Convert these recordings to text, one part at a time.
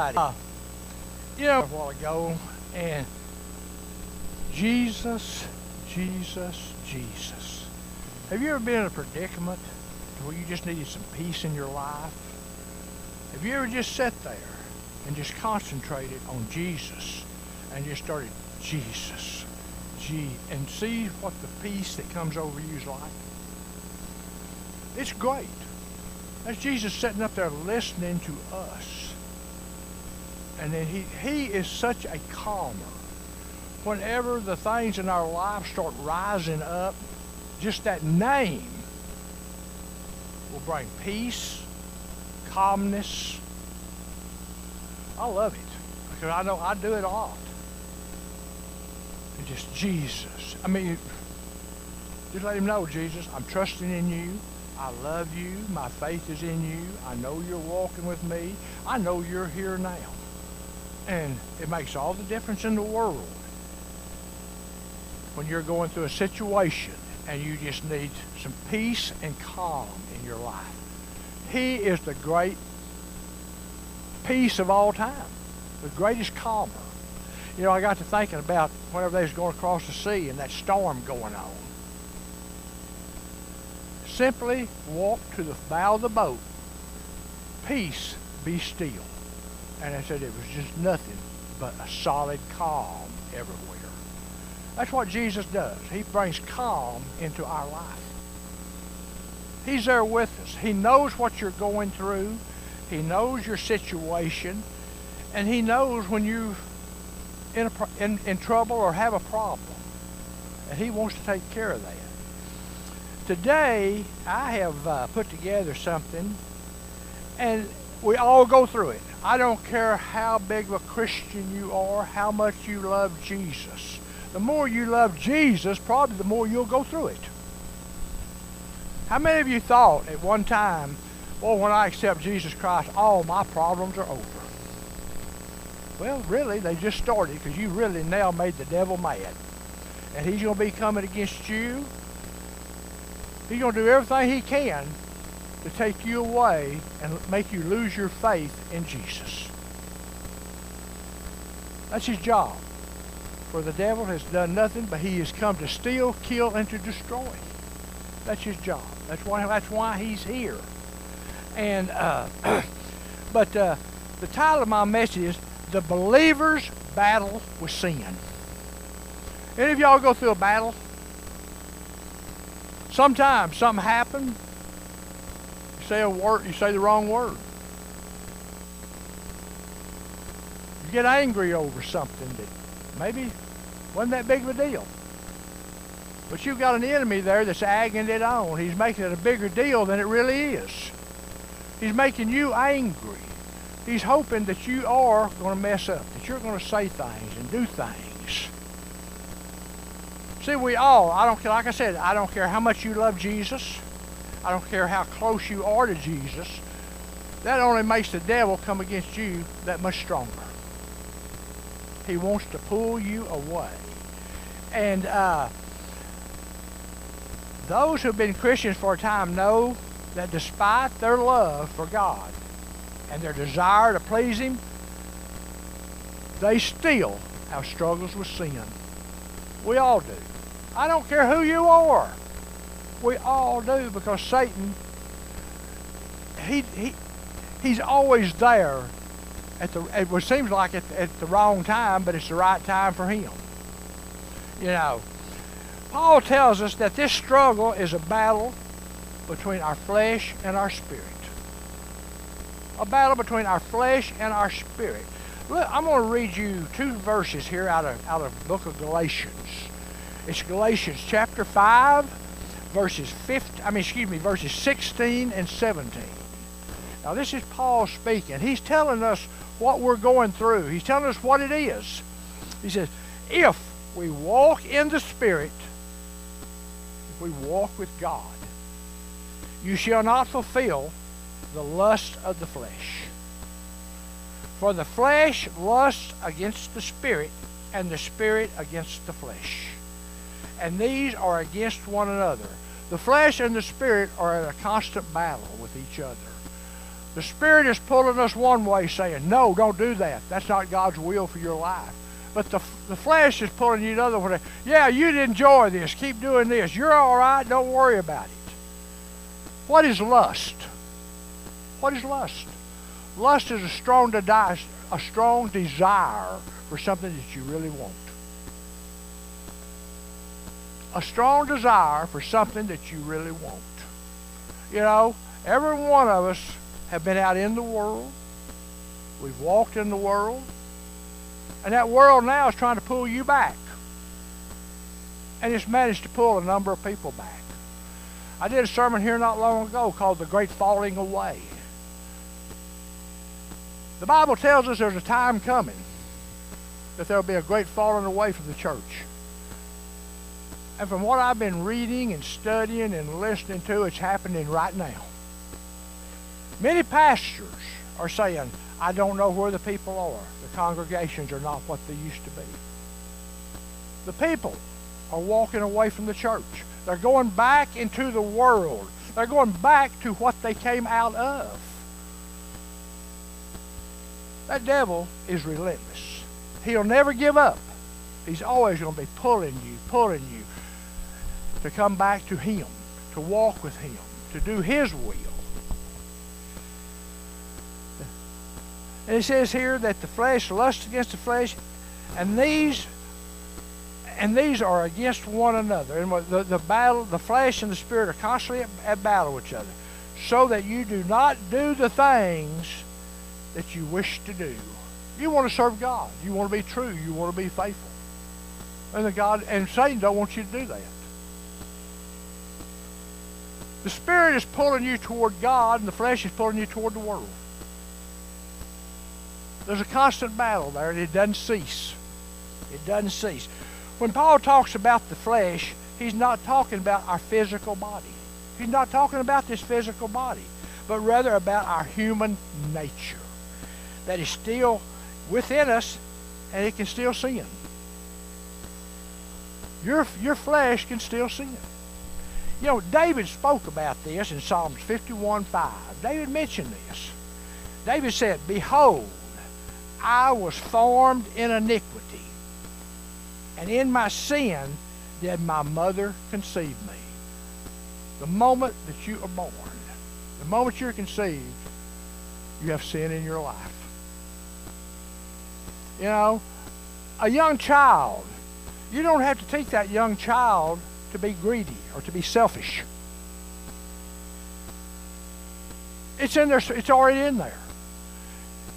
righty. Uh, you know, a while ago, and Jesus, Jesus, Jesus. Have you ever been in a predicament where you just needed some peace in your life? Have you ever just sat there and just concentrated on Jesus and just started Jesus, G, and see what the peace that comes over you is like? It's great. That's Jesus sitting up there listening to us. And then he, he is such a calmer. Whenever the things in our life start rising up, just that name will bring peace, calmness. I love it because I know I do it lot. And just Jesus. I mean, just let him know, Jesus, I'm trusting in you. I love you. My faith is in you. I know you're walking with me. I know you're here now. And it makes all the difference in the world when you're going through a situation and you just need some peace and calm in your life. He is the great peace of all time, the greatest calmer. You know, I got to thinking about whenever they was going across the sea and that storm going on. Simply walk to the bow of the boat. Peace, be still. And I said it was just nothing but a solid calm everywhere. That's what Jesus does. He brings calm into our life. He's there with us. He knows what you're going through. He knows your situation. And he knows when you're in, a, in, in trouble or have a problem. And he wants to take care of that. Today, I have uh, put together something, and we all go through it. I don't care how big of a Christian you are, how much you love Jesus. The more you love Jesus, probably the more you'll go through it. How many of you thought at one time, well, when I accept Jesus Christ, all my problems are over? Well, really, they just started because you really now made the devil mad. And he's going to be coming against you. He's going to do everything he can to take you away and make you lose your faith in Jesus. That's his job. For the devil has done nothing, but he has come to steal, kill, and to destroy. That's his job. That's why. That's why he's here. And uh, but uh, the title of my message is "The Believer's Battle with Sin." Any of y'all go through a battle? Sometimes something happened. Say a word. You say the wrong word. You get angry over something that maybe wasn't that big of a deal. But you've got an enemy there that's agging it on. He's making it a bigger deal than it really is. He's making you angry. He's hoping that you are going to mess up, that you're going to say things and do things. See, we all, I don't care, like I said, I don't care how much you love Jesus. I don't care how close you are to Jesus. That only makes the devil come against you that much stronger. He wants to pull you away. And uh, those who've been Christians for a time know that despite their love for God and their desire to please Him, they still have struggles with sin. We all do. I don't care who you are. We all do because Satan, he, he, he's always there at the, it seems like at, at the wrong time, but it's the right time for him. You know, Paul tells us that this struggle is a battle between our flesh and our spirit. A battle between our flesh and our spirit. Look, I'm going to read you two verses here out of out of book of Galatians. It's Galatians chapter 5, verses 15, I mean, excuse me, verses 16 and 17. Now, this is Paul speaking. He's telling us what we're going through. He's telling us what it is. He says, if we walk in the Spirit, if we walk with God, you shall not fulfill the lust of the flesh. For the flesh lusts against the Spirit, and the Spirit against the flesh and these are against one another. The flesh and the spirit are in a constant battle with each other. The Spirit is pulling us one way, saying, No, don't do that. That's not God's will for your life. But the, the flesh is pulling you another way. Yeah, you'd enjoy this. Keep doing this. You're all right. Don't worry about it. What is lust? What is lust? Lust is a strong, de- a strong desire for something that you really want. A strong desire for something that you really want. You know, every one of us have been out in the world. We've walked in the world. And that world now is trying to pull you back. And it's managed to pull a number of people back. I did a sermon here not long ago called The Great Falling Away. The Bible tells us there's a time coming that there'll be a great falling away from the church. And from what I've been reading and studying and listening to, it's happening right now. Many pastors are saying, I don't know where the people are. The congregations are not what they used to be. The people are walking away from the church. They're going back into the world. They're going back to what they came out of. That devil is relentless. He'll never give up. He's always going to be pulling you, pulling you to come back to him, to walk with him, to do his will. And it says here that the flesh lusts against the flesh, and these and these are against one another. And the, the battle, the flesh and the spirit are constantly at, at battle with each other, so that you do not do the things that you wish to do. You want to serve God. You want to be true. You want to be faithful. And the God and Satan don't want you to do that. The spirit is pulling you toward God, and the flesh is pulling you toward the world. There's a constant battle there, and it doesn't cease. It doesn't cease. When Paul talks about the flesh, he's not talking about our physical body. He's not talking about this physical body, but rather about our human nature that is still within us and it can still sin. Your, your flesh can still sin. You know, David spoke about this in Psalms 51:5. David mentioned this. David said, Behold, I was formed in iniquity, and in my sin did my mother conceive me. The moment that you are born, the moment you're conceived, you have sin in your life. You know, a young child, you don't have to take that young child to be greedy or to be selfish. It's in there, it's already in there.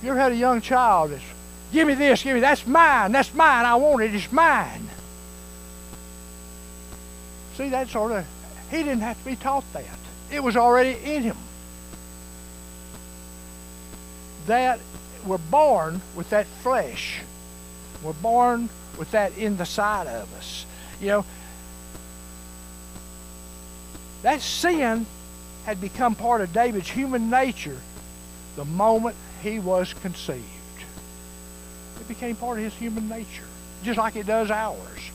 You ever had a young child that's, give me this, give me that's mine, that's mine, I want it, it's mine. See, that sort of, he didn't have to be taught that. It was already in him. That we're born with that flesh. We're born with that in the side of us. You know, that sin had become part of David's human nature the moment he was conceived. It became part of his human nature, just like it does ours.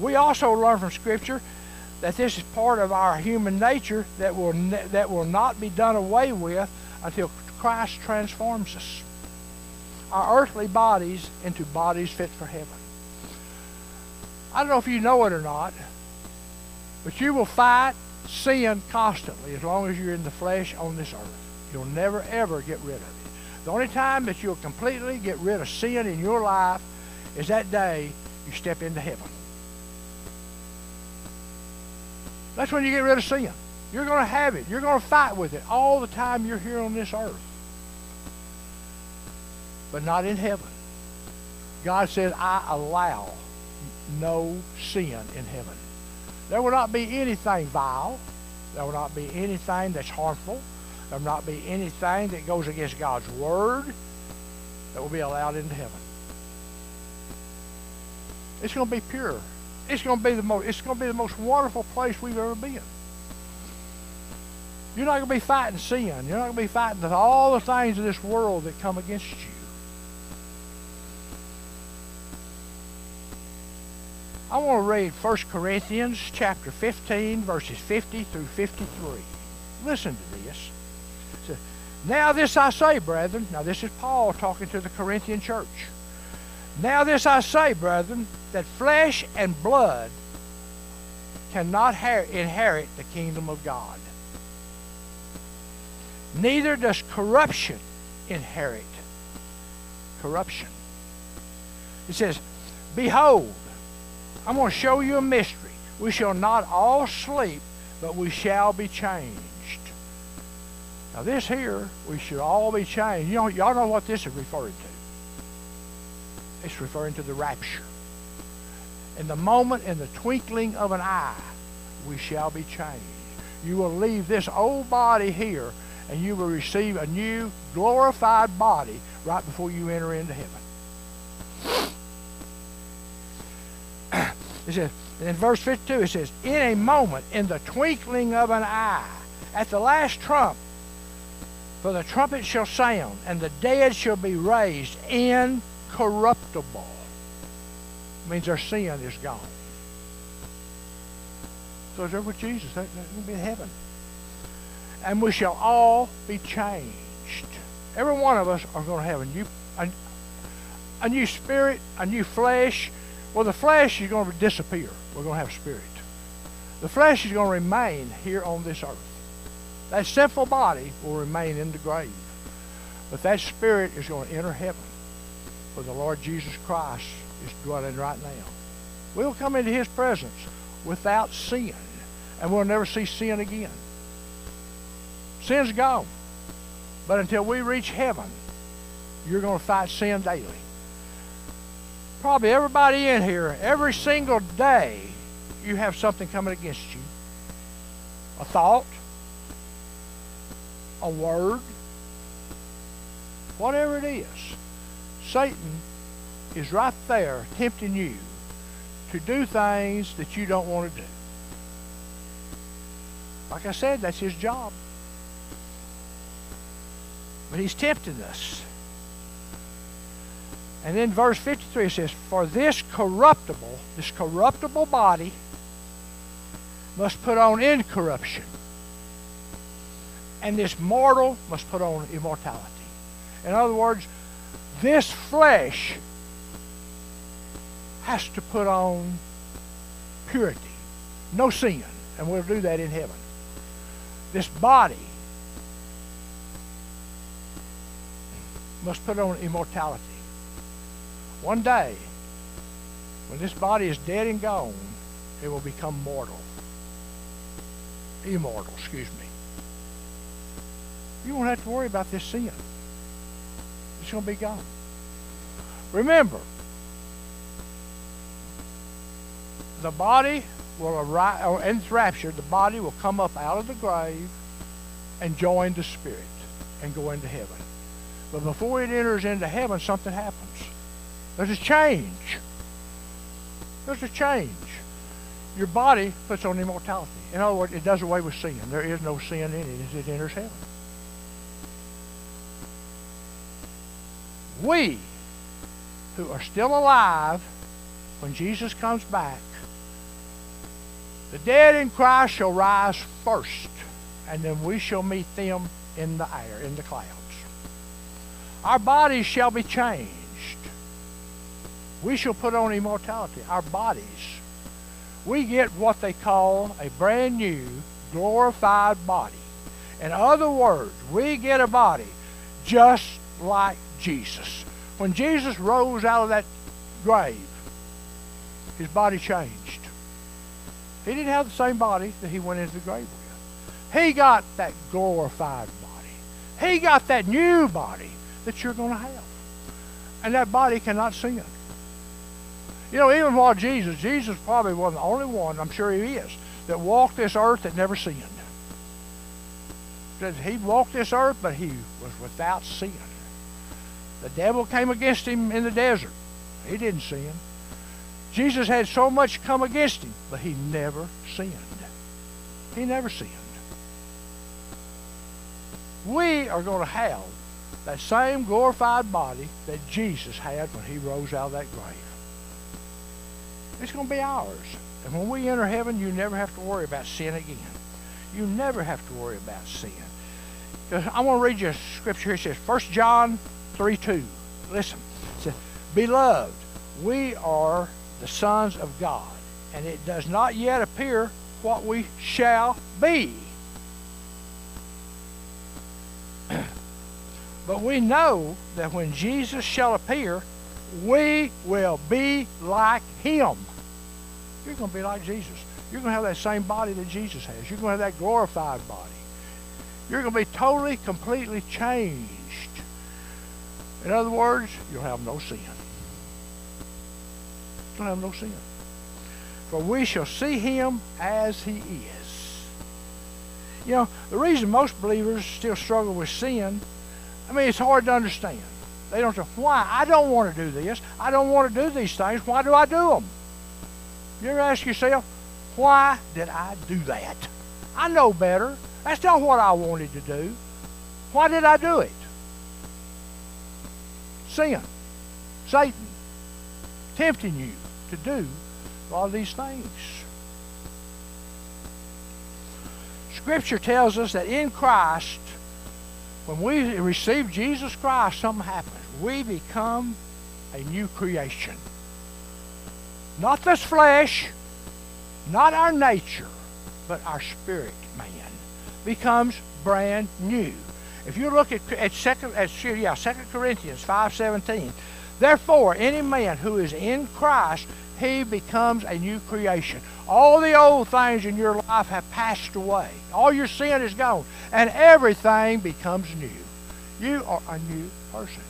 We also learn from Scripture that this is part of our human nature that will, that will not be done away with until Christ transforms us. Our earthly bodies into bodies fit for heaven. I don't know if you know it or not, but you will fight sin constantly as long as you're in the flesh on this earth. You'll never, ever get rid of it. The only time that you'll completely get rid of sin in your life is that day you step into heaven. That's when you get rid of sin. You're going to have it. You're going to fight with it all the time you're here on this earth. But not in heaven. God says, I allow no sin in heaven. There will not be anything vile. There will not be anything that's harmful. There will not be anything that goes against God's word that will be allowed into heaven. It's going to be pure. It's going to be the most. It's going to be the most wonderful place we've ever been. You're not going to be fighting sin. You're not going to be fighting all the things of this world that come against you. I want to read 1 Corinthians chapter 15, verses 50 through 53. Listen to this. Now this I say, brethren. Now this is Paul talking to the Corinthian church. Now this I say, brethren, that flesh and blood cannot inherit the kingdom of God. Neither does corruption inherit corruption. It says, Behold, I'm going to show you a mystery. We shall not all sleep, but we shall be changed. Now, this here, we should all be changed. You know, y'all know what this is referring to. It's referring to the rapture. In the moment, in the twinkling of an eye, we shall be changed. You will leave this old body here, and you will receive a new glorified body right before you enter into heaven. It says, in verse 52, it says, In a moment, in the twinkling of an eye, at the last trump, for the trumpet shall sound, and the dead shall be raised incorruptible. It means their sin is gone. So they're with Jesus. They're going to be in heaven. And we shall all be changed. Every one of us are going to have a new, a, a new spirit, a new flesh, well, the flesh is going to disappear. We're going to have spirit. The flesh is going to remain here on this earth. That sinful body will remain in the grave. But that spirit is going to enter heaven. For the Lord Jesus Christ is dwelling right now. We'll come into his presence without sin. And we'll never see sin again. Sin's gone. But until we reach heaven, you're going to fight sin daily probably everybody in here, every single day, you have something coming against you. A thought, a word, whatever it is. Satan is right there tempting you to do things that you don't want to do. Like I said, that's his job. But he's tempting us. And then verse 53 it says, For this corruptible, this corruptible body must put on incorruption. And this mortal must put on immortality. In other words, this flesh has to put on purity, no sin. And we'll do that in heaven. This body must put on immortality. One day, when this body is dead and gone, it will become mortal. Immortal, excuse me. You won't have to worry about this sin. It's going to be gone. Remember, the body will arrive, or in rapture, the body will come up out of the grave and join the spirit and go into heaven. But before it enters into heaven, something happens. There's a change. There's a change. Your body puts on immortality. In other words, it does away with sin. There is no sin in it as it enters heaven. We who are still alive when Jesus comes back, the dead in Christ shall rise first, and then we shall meet them in the air, in the clouds. Our bodies shall be changed we shall put on immortality, our bodies. We get what they call a brand new, glorified body. In other words, we get a body just like Jesus. When Jesus rose out of that grave, his body changed. He didn't have the same body that he went into the grave with. He got that glorified body. He got that new body that you're going to have. And that body cannot sin. You know, even while Jesus, Jesus probably wasn't the only one, I'm sure he is, that walked this earth that never sinned. He walked this earth, but he was without sin. The devil came against him in the desert. He didn't sin. Jesus had so much come against him, but he never sinned. He never sinned. We are going to have that same glorified body that Jesus had when he rose out of that grave. It's going to be ours. And when we enter heaven, you never have to worry about sin again. You never have to worry about sin. Uh, I want to read you a scripture. It says 1 John 3 2. Listen. It says, Beloved, we are the sons of God, and it does not yet appear what we shall be. but we know that when Jesus shall appear, we will be like him. You're going to be like Jesus. You're going to have that same body that Jesus has. You're going to have that glorified body. You're going to be totally, completely changed. In other words, you'll have no sin. You'll have no sin. For we shall see him as he is. You know, the reason most believers still struggle with sin, I mean, it's hard to understand. They don't say, why? I don't want to do this. I don't want to do these things. Why do I do them? You ever ask yourself, why did I do that? I know better. That's not what I wanted to do. Why did I do it? Sin. Satan. Tempting you to do a lot of these things. Scripture tells us that in Christ, when we receive Jesus Christ, something happens. We become a new creation. Not this flesh, not our nature, but our spirit man becomes brand new. If you look at, at second at yeah, Second Corinthians five seventeen, therefore any man who is in Christ, he becomes a new creation. All the old things in your life have passed away. All your sin is gone, and everything becomes new. You are a new person.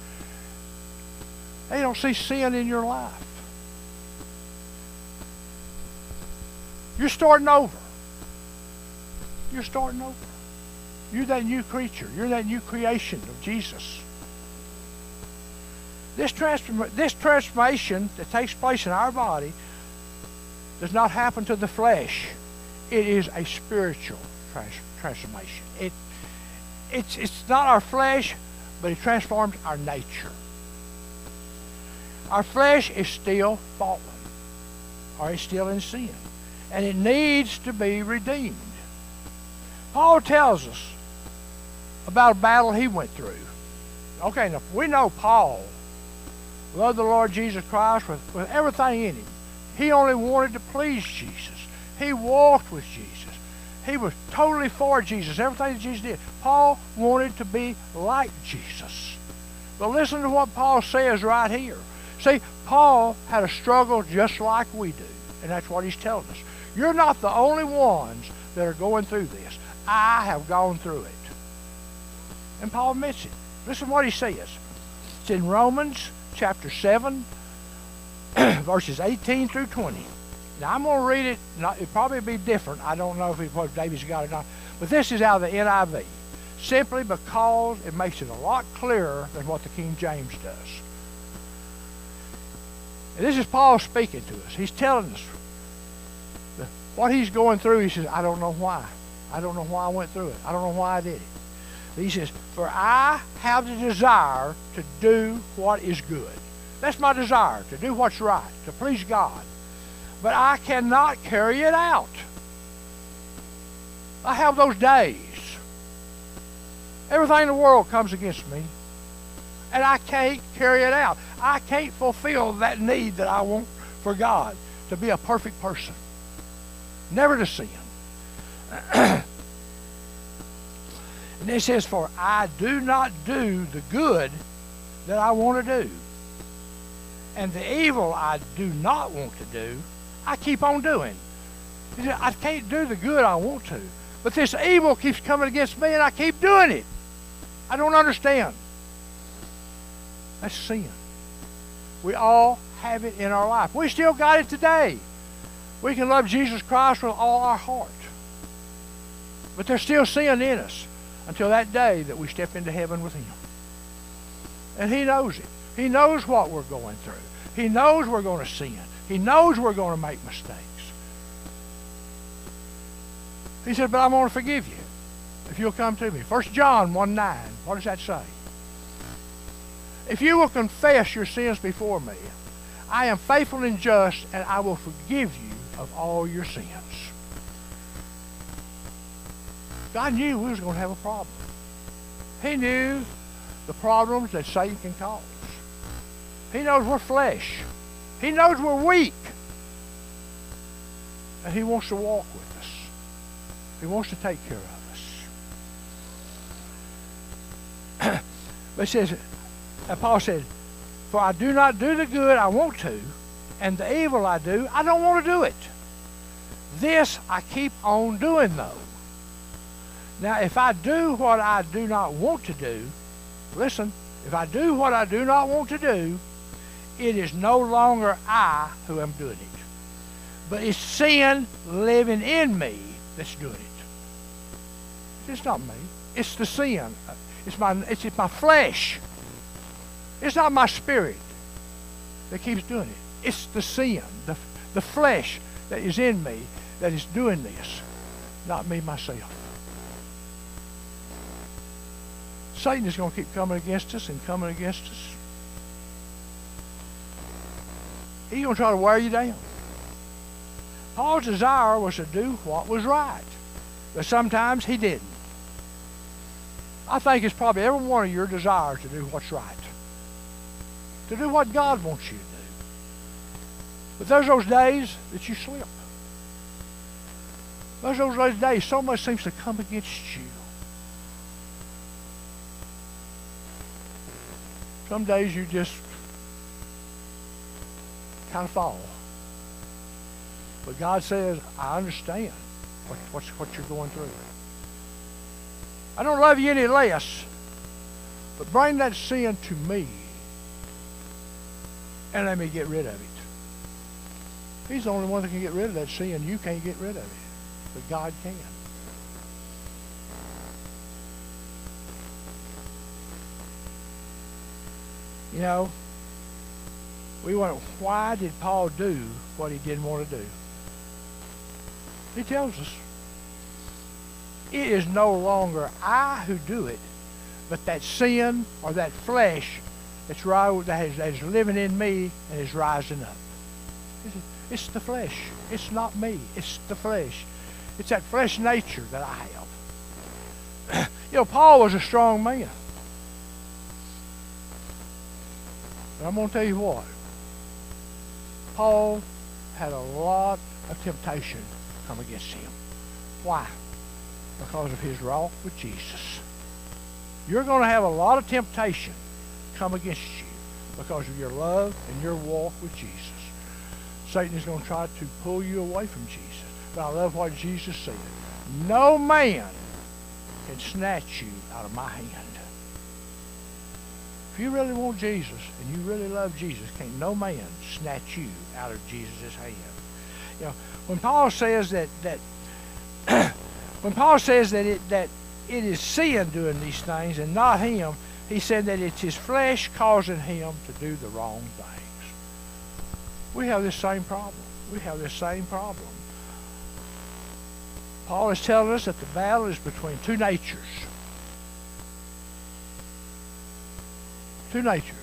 They don't see sin in your life. You're starting over. You're starting over. You're that new creature. You're that new creation of Jesus. This, transform- this transformation that takes place in our body does not happen to the flesh. It is a spiritual trans- transformation. It, it's, it's not our flesh, but it transforms our nature. Our flesh is still fallen, or still in sin and it needs to be redeemed. Paul tells us about a battle he went through. Okay, now we know Paul loved the Lord Jesus Christ with, with everything in him. He only wanted to please Jesus. He walked with Jesus. He was totally for Jesus, everything that Jesus did. Paul wanted to be like Jesus. But listen to what Paul says right here. See, Paul had a struggle just like we do, and that's what he's telling us. You're not the only ones that are going through this. I have gone through it. And Paul admits it. Listen what he says. It's in Romans chapter 7, verses 18 through 20. Now, I'm going to read it. It'll probably be different. I don't know if, it, if David's got it or not. But this is out of the NIV. Simply because it makes it a lot clearer than what the King James does. And this is Paul speaking to us. He's telling us what he's going through, he says, I don't know why. I don't know why I went through it. I don't know why I did it. He says, For I have the desire to do what is good. That's my desire, to do what's right, to please God. But I cannot carry it out. I have those days. Everything in the world comes against me. And I can't carry it out. I can't fulfill that need that I want for God to be a perfect person never to sin. and it says, For I do not do the good that I want to do. And the evil I do not want to do, I keep on doing. I can't do the good I want to. But this evil keeps coming against me and I keep doing it. I don't understand. That's sin. We all have it in our life. We still got it today. We can love Jesus Christ with all our heart. But there's still sin in us until that day that we step into heaven with Him. And He knows it. He knows what we're going through. He knows we're going to sin. He knows we're going to make mistakes. He said, but I'm going to forgive you if you'll come to me. 1 John 1 9. What does that say? If you will confess your sins before me, I am faithful and just, and I will forgive you of all your sins. God knew we was going to have a problem. He knew the problems that Satan can cause. He knows we're flesh. He knows we're weak. And he wants to walk with us. He wants to take care of us. but it says, and Paul said, For I do not do the good I want to, and the evil I do, I don't want to do it. This I keep on doing, though. Now, if I do what I do not want to do, listen, if I do what I do not want to do, it is no longer I who am doing it, but it's sin living in me that's doing it. It's not me. It's the sin. It's my, it's my flesh. It's not my spirit that keeps doing it. It's the sin, the, the flesh that is in me that is doing this, not me myself. Satan is going to keep coming against us and coming against us. He's going to try to wear you down. Paul's desire was to do what was right, but sometimes he didn't. I think it's probably every one of your desires to do what's right, to do what God wants you to do. But there's those days that you slip. There's those days so much seems to come against you. Some days you just kind of fall. But God says, I understand what, what's, what you're going through. I don't love you any less, but bring that sin to me and let me get rid of it. He's the only one that can get rid of that sin. You can't get rid of it, but God can. You know, we wonder, why did Paul do what he didn't want to do? He tells us, it is no longer I who do it, but that sin or that flesh that's right, that is, that is living in me and is rising up. It's the flesh. It's not me. It's the flesh. It's that flesh nature that I have. you know, Paul was a strong man. But I'm going to tell you what. Paul had a lot of temptation come against him. Why? Because of his walk with Jesus. You're going to have a lot of temptation come against you because of your love and your walk with Jesus. Satan is going to try to pull you away from Jesus. But I love what Jesus said. No man can snatch you out of my hand. If you really want Jesus and you really love Jesus, can't no man snatch you out of Jesus' hand. You know, when Paul says that that when Paul says that it that it is sin doing these things and not him, he said that it's his flesh causing him to do the wrong things. We have this same problem. We have this same problem. Paul is telling us that the battle is between two natures. two natures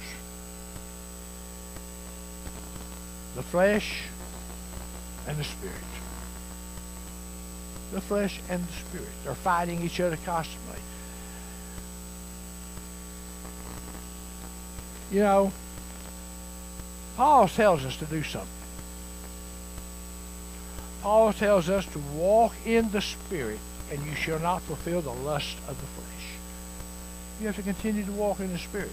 the flesh and the spirit. The flesh and the spirit are fighting each other constantly. You know, Paul tells us to do something. Paul tells us to walk in the Spirit, and you shall not fulfill the lust of the flesh. You have to continue to walk in the Spirit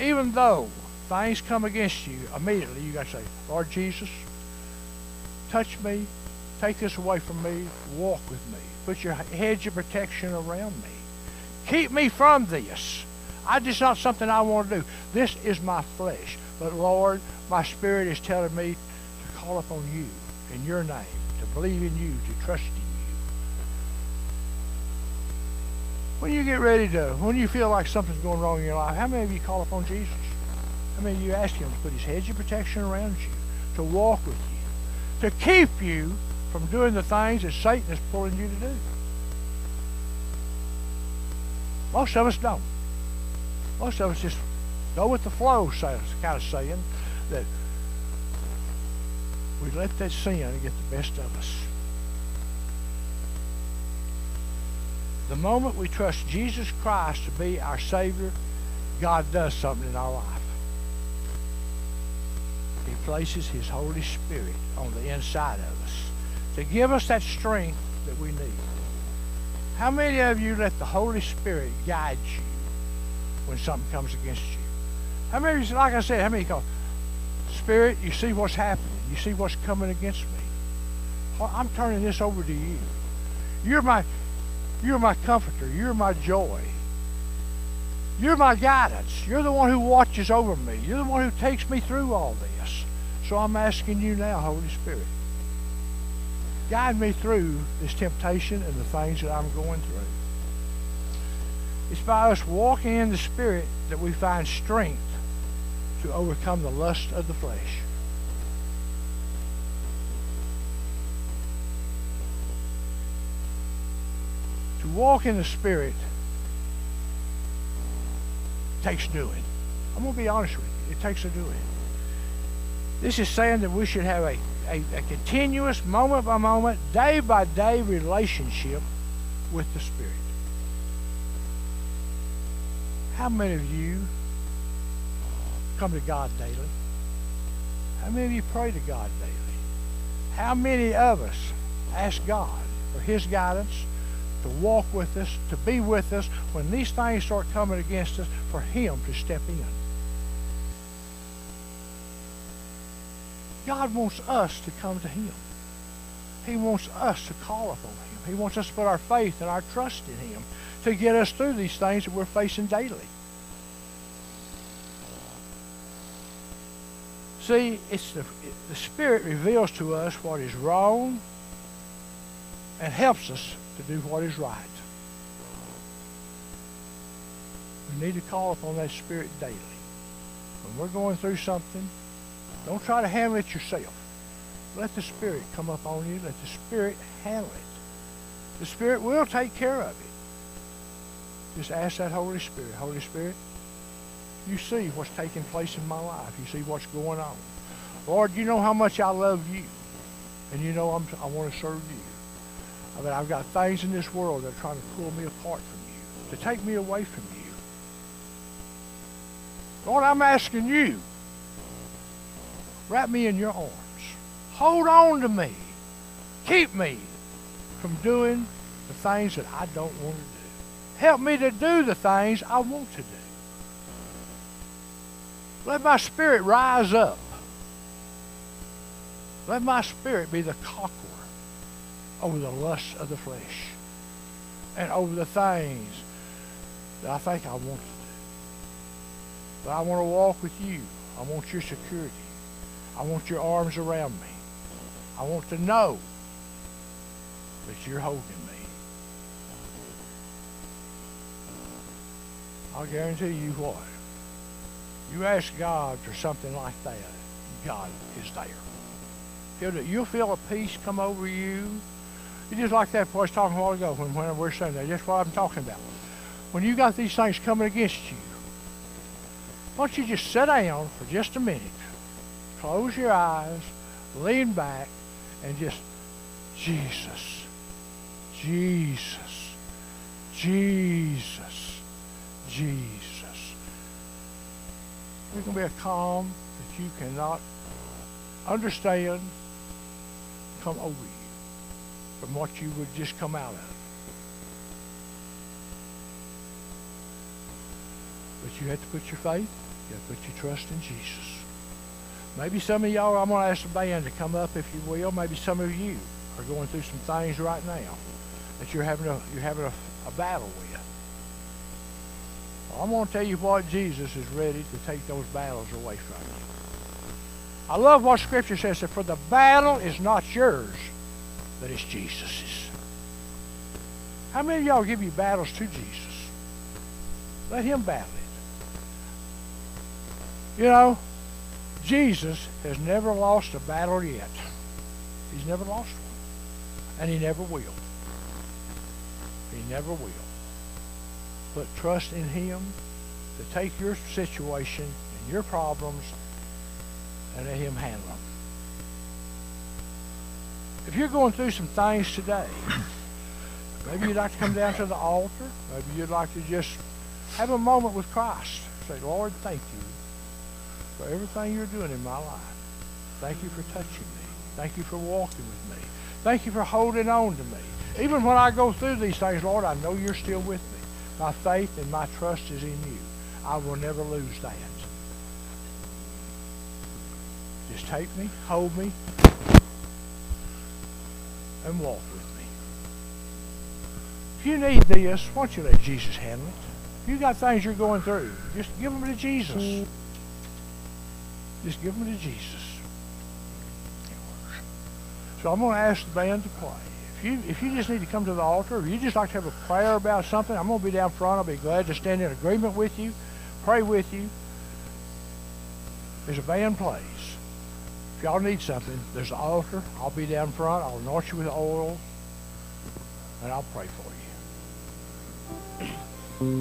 even though things come against you, immediately you got to say, Lord Jesus, touch me, take this away from me, walk with me. Put your hedge of protection around me. Keep me from this. I just not something I want to do. This is my flesh. But Lord, my spirit is telling me to call upon you in your name, to believe in you, to trust in you. When you get ready to, when you feel like something's going wrong in your life, how many of you call upon Jesus? How many of you ask him to put his hedge of protection around you, to walk with you, to keep you from doing the things that Satan is pulling you to do? Most of us don't. Most of us just go with the flow, kind of saying that we let that sin get the best of us. The moment we trust Jesus Christ to be our Savior, God does something in our life. He places His Holy Spirit on the inside of us to give us that strength that we need. How many of you let the Holy Spirit guide you when something comes against you? How many, like I said, how many go, Spirit, you see what's happening. You see what's coming against me. Well, I'm turning this over to you. You're my, you're my comforter. You're my joy. You're my guidance. You're the one who watches over me. You're the one who takes me through all this. So I'm asking you now, Holy Spirit, guide me through this temptation and the things that I'm going through. It's by us walking in the Spirit that we find strength to overcome the lust of the flesh. To walk in the Spirit takes doing. I'm going to be honest with you. It takes a doing. This is saying that we should have a, a, a continuous, moment by moment, day by day relationship with the Spirit. How many of you come to God daily? How many of you pray to God daily? How many of us ask God for His guidance to walk with us, to be with us when these things start coming against us, for Him to step in? God wants us to come to Him. He wants us to call upon Him. He wants us to put our faith and our trust in Him to get us through these things that we're facing daily. See, it's the, the Spirit reveals to us what is wrong and helps us to do what is right. We need to call upon that Spirit daily. When we're going through something, don't try to handle it yourself. Let the Spirit come up on you. Let the Spirit handle it. The Spirit will take care of it. Just ask that Holy Spirit, Holy Spirit, you see what's taking place in my life. You see what's going on. Lord, you know how much I love you. And you know I'm, I want to serve you. I mean, I've got things in this world that are trying to pull me apart from you, to take me away from you. Lord, I'm asking you, wrap me in your arms. Hold on to me. Keep me from doing the things that I don't want to do. Help me to do the things I want to do. Let my spirit rise up. Let my spirit be the conqueror over the lusts of the flesh and over the things that I think I want to do. But I want to walk with you. I want your security. I want your arms around me. I want to know that you're holding me. I'll guarantee you what. You ask God for something like that, God is there. You'll feel a peace come over you. It's just like that boy was talking a while ago when, when we're saying that. That's what I'm talking about. When you got these things coming against you, why don't you just sit down for just a minute, close your eyes, lean back, and just, Jesus, Jesus, Jesus, Jesus. Going to be a calm that you cannot understand come over you from what you would just come out of. But you have to put your faith, you have to put your trust in Jesus. Maybe some of y'all, I'm going to ask the band to come up if you will. Maybe some of you are going through some things right now that you're having a, you're having a, a battle with. I'm going to tell you what Jesus is ready to take those battles away from you. I love what Scripture says that for the battle is not yours, but it's Jesus's. How many of y'all give you battles to Jesus? Let him battle it. You know, Jesus has never lost a battle yet. He's never lost one. And he never will. He never will. Put trust in Him to take your situation and your problems and let Him handle them. If you're going through some things today, Maybe you'd like to come down to the altar. Maybe you'd like to just have a moment with Christ. Say, Lord, thank you for everything you're doing in my life. Thank you for touching me. Thank you for walking with me. Thank you for holding on to me. Even when I go through these things, Lord, I know you're still with me. My faith and my trust is in you. I will never lose that. Just take me, hold me, and walk with me. If you need this, why don't you let Jesus handle it? If you got things you're going through, just give them to Jesus. Just give them to Jesus. So I'm going to ask the band to play. If you if you just need to come to the altar, or you just like to have a prayer about something, I'm going to be down front. I'll be glad to stand in agreement with you, pray with you. As a band plays. If y'all need something, there's an altar. I'll be down front. I'll anoint you with oil, and I'll pray for you.